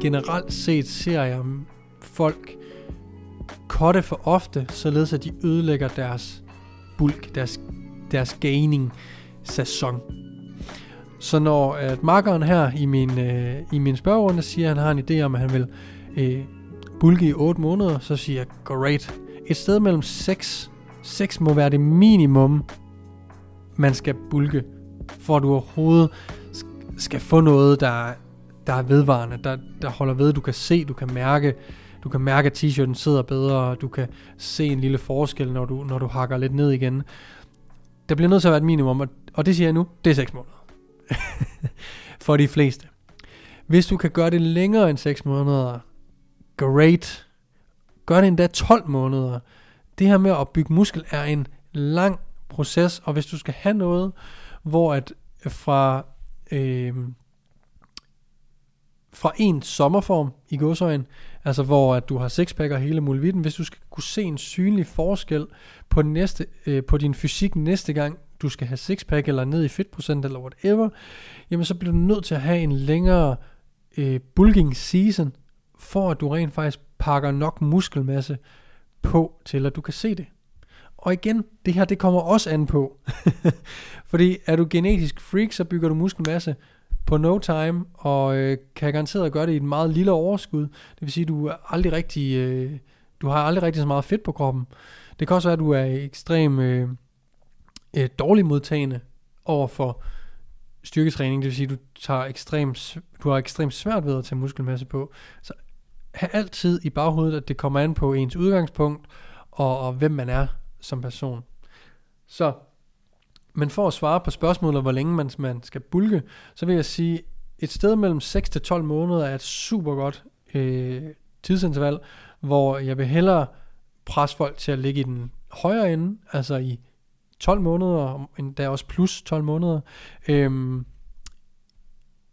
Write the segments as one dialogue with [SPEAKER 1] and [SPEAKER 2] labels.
[SPEAKER 1] generelt set ser jeg folk kotte for ofte, således at de ødelægger deres bulk, deres, deres gaining sæson. Så når øh, at markeren her i min, øh, i min spørgerunde siger, at han har en idé om, at han vil øh, bulke i 8 måneder, så siger jeg, great. Et sted mellem 6, 6 må være det minimum, man skal bulke, for at du overhovedet skal få noget, der, der er vedvarende, der, der holder ved, du kan se, du kan mærke, du kan mærke, at t-shirten sidder bedre, du kan se en lille forskel, når du, når du hakker lidt ned igen. Der bliver nødt til at være et minimum, og, og det siger jeg nu, det er 6 måneder. For de fleste. Hvis du kan gøre det længere end 6 måneder, great. Gør det endda 12 måneder. Det her med at bygge muskel er en lang proces, og hvis du skal have noget, hvor at fra øh, fra en sommerform i godsøjen, altså hvor at du har sixpack og hele muligheden, hvis du skal kunne se en synlig forskel på, næste, øh, på din fysik næste gang, du skal have sixpack eller ned i fedtprocent eller whatever, jamen så bliver du nødt til at have en længere øh, bulking season, for at du rent faktisk pakker nok muskelmasse på, til at du kan se det. Og igen, det her det kommer også an på. Fordi er du genetisk freak, så bygger du muskelmasse på no time, og øh, kan garanteret gøre det i et meget lille overskud. Det vil sige, du er aldrig rigtig, øh, du har aldrig rigtig så meget fedt på kroppen. Det kan også være, at du er ekstremt øh, øh, dårlig modtagende over for styrketræning. Det vil sige, at du, tager ekstrem, du har ekstremt svært ved at tage muskelmasse på. Så have altid i baghovedet, at det kommer an på ens udgangspunkt, og, og hvem man er som person. Så men for at svare på spørgsmålet, hvor længe man, man skal bulke, så vil jeg sige, et sted mellem 6 til 12 måneder er et super godt øh, tidsinterval, hvor jeg vil hellere presse folk til at ligge i den højere ende, altså i 12 måneder, endda også plus 12 måneder, øhm,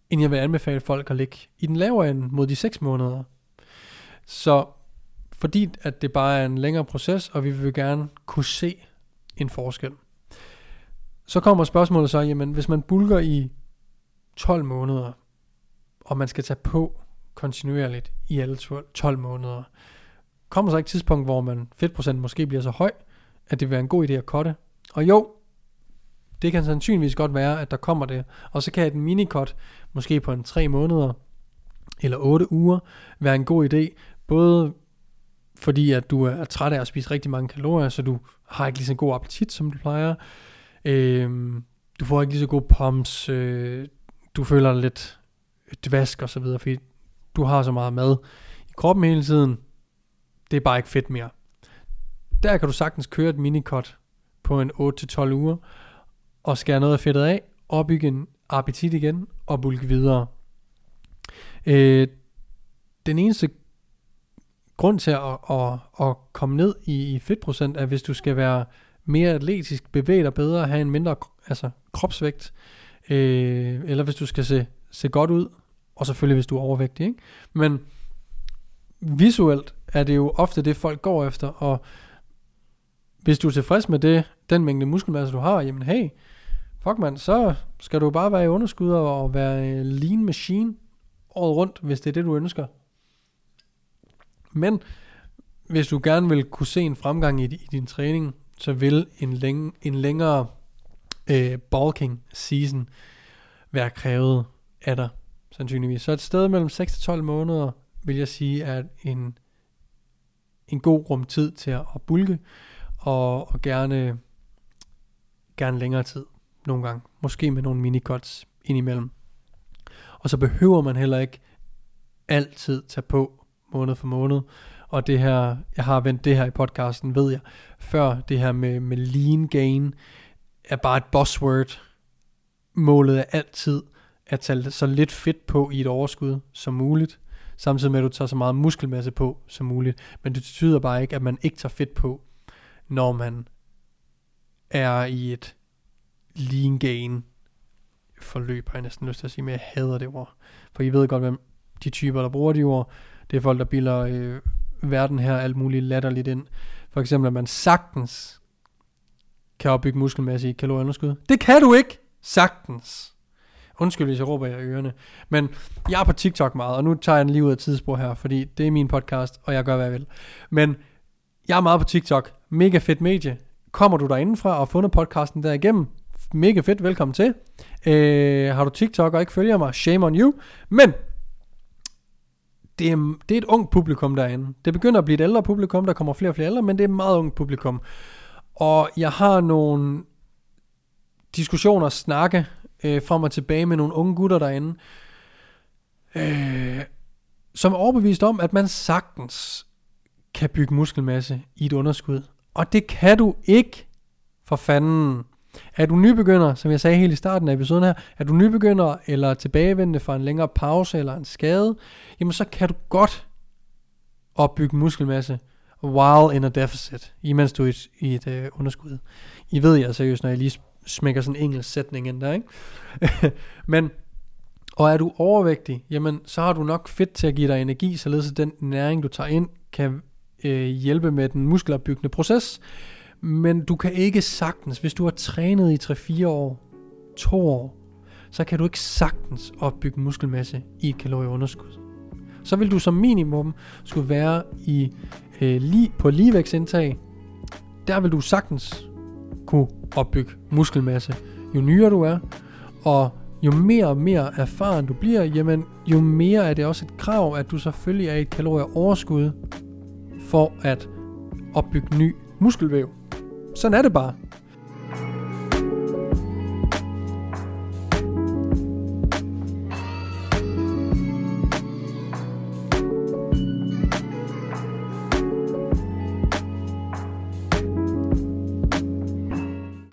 [SPEAKER 1] end jeg vil anbefale folk at ligge i den lavere ende mod de 6 måneder. Så fordi at det bare er en længere proces, og vi vil gerne kunne se en forskel. Så kommer spørgsmålet så, jamen hvis man bulker i 12 måneder, og man skal tage på kontinuerligt i alle 12 måneder, kommer så ikke et tidspunkt, hvor man fedtprocent måske bliver så høj, at det vil være en god idé at kotte. Og jo, det kan sandsynligvis godt være, at der kommer det. Og så kan et minikot, måske på en 3 måneder, eller 8 uger, være en god idé. Både fordi at du er træt af at spise rigtig mange kalorier, så du har ikke lige så god appetit, som du plejer. Øh, du får ikke lige så god pumps, øh, du føler dig lidt dvask og så videre, fordi du har så meget mad i kroppen hele tiden. Det er bare ikke fedt mere. Der kan du sagtens køre et minikot på en 8-12 uger, og skære noget af fedtet af, opbygge en appetit igen, og bulke videre. Øh, den eneste grund til at, at, at komme ned i, i fedtprocent er, hvis du skal være mere atletisk, bevæge dig bedre, have en mindre altså, kropsvægt, øh, eller hvis du skal se, se godt ud, og selvfølgelig hvis du er overvægtig. Ikke? Men visuelt er det jo ofte det, folk går efter, og hvis du er tilfreds med det, den mængde muskelmasse, du har, jamen hey, fuck man, så skal du bare være i underskud og være øh, lean machine året rundt, hvis det er det, du ønsker. Men hvis du gerne vil kunne se en fremgang i, i din træning, så vil en, læng, en længere øh, bulking season være krævet af dig, sandsynligvis. Så et sted mellem 6 til 12 måneder, vil jeg sige, er en, en god rum tid til at, at bulke, og, og gerne, gerne længere tid nogle gange. Måske med nogle minicuts indimellem. Og så behøver man heller ikke altid tage på måned for måned og det her, jeg har vendt det her i podcasten, ved jeg, før det her med, med lean gain, er bare et buzzword. Målet er altid at tage så lidt fedt på i et overskud som muligt, samtidig med at du tager så meget muskelmasse på som muligt. Men det betyder bare ikke, at man ikke tager fedt på, når man er i et lean gain forløb, har jeg næsten lyst til at sige, men jeg hader det ord. For I ved godt, hvem de typer, der bruger de ord, det er folk, der bilder øh, verden her alt muligt latterligt ind. For eksempel, at man sagtens kan opbygge muskelmasse i kalorieunderskud. Det kan du ikke! Sagtens. Undskyld, hvis jeg råber jer i ørerne. Men jeg er på TikTok meget, og nu tager jeg den lige ud af tidsspor her, fordi det er min podcast, og jeg gør, hvad jeg vil. Men jeg er meget på TikTok. Mega fedt medie. Kommer du derindefra og har fundet podcasten derigennem, mega fedt, velkommen til. Øh, har du TikTok og ikke følger mig, shame on you. Men det er, det er et ungt publikum derinde. Det begynder at blive et ældre publikum, der kommer flere og flere ældre, men det er et meget ungt publikum. Og jeg har nogle diskussioner, snakke øh, frem og tilbage med nogle unge gutter derinde, øh, som er overbevist om, at man sagtens kan bygge muskelmasse i et underskud. Og det kan du ikke, for fanden. Er du nybegynder, som jeg sagde helt i starten af episoden her, er du nybegynder eller tilbagevendende fra en længere pause eller en skade, jamen så kan du godt opbygge muskelmasse while in a deficit, imens du er i et, i et øh, underskud. I ved jeg seriøst, når jeg lige smækker sådan en engelsk sætning ind der, ikke? Men, og er du overvægtig, jamen så har du nok fedt til at give dig energi, således at den næring, du tager ind, kan øh, hjælpe med den muskelopbyggende proces. Men du kan ikke sagtens, hvis du har trænet i 3-4 år, 2 år, så kan du ikke sagtens opbygge muskelmasse i et kalorieunderskud. Så vil du som minimum skulle være i øh, lige, på ligevægtsindtag. Der vil du sagtens kunne opbygge muskelmasse. Jo nyere du er, og jo mere og mere erfaren du bliver, jamen, jo mere er det også et krav, at du selvfølgelig er i et kalorieoverskud for at opbygge ny muskelvæv. Sådan er det bare.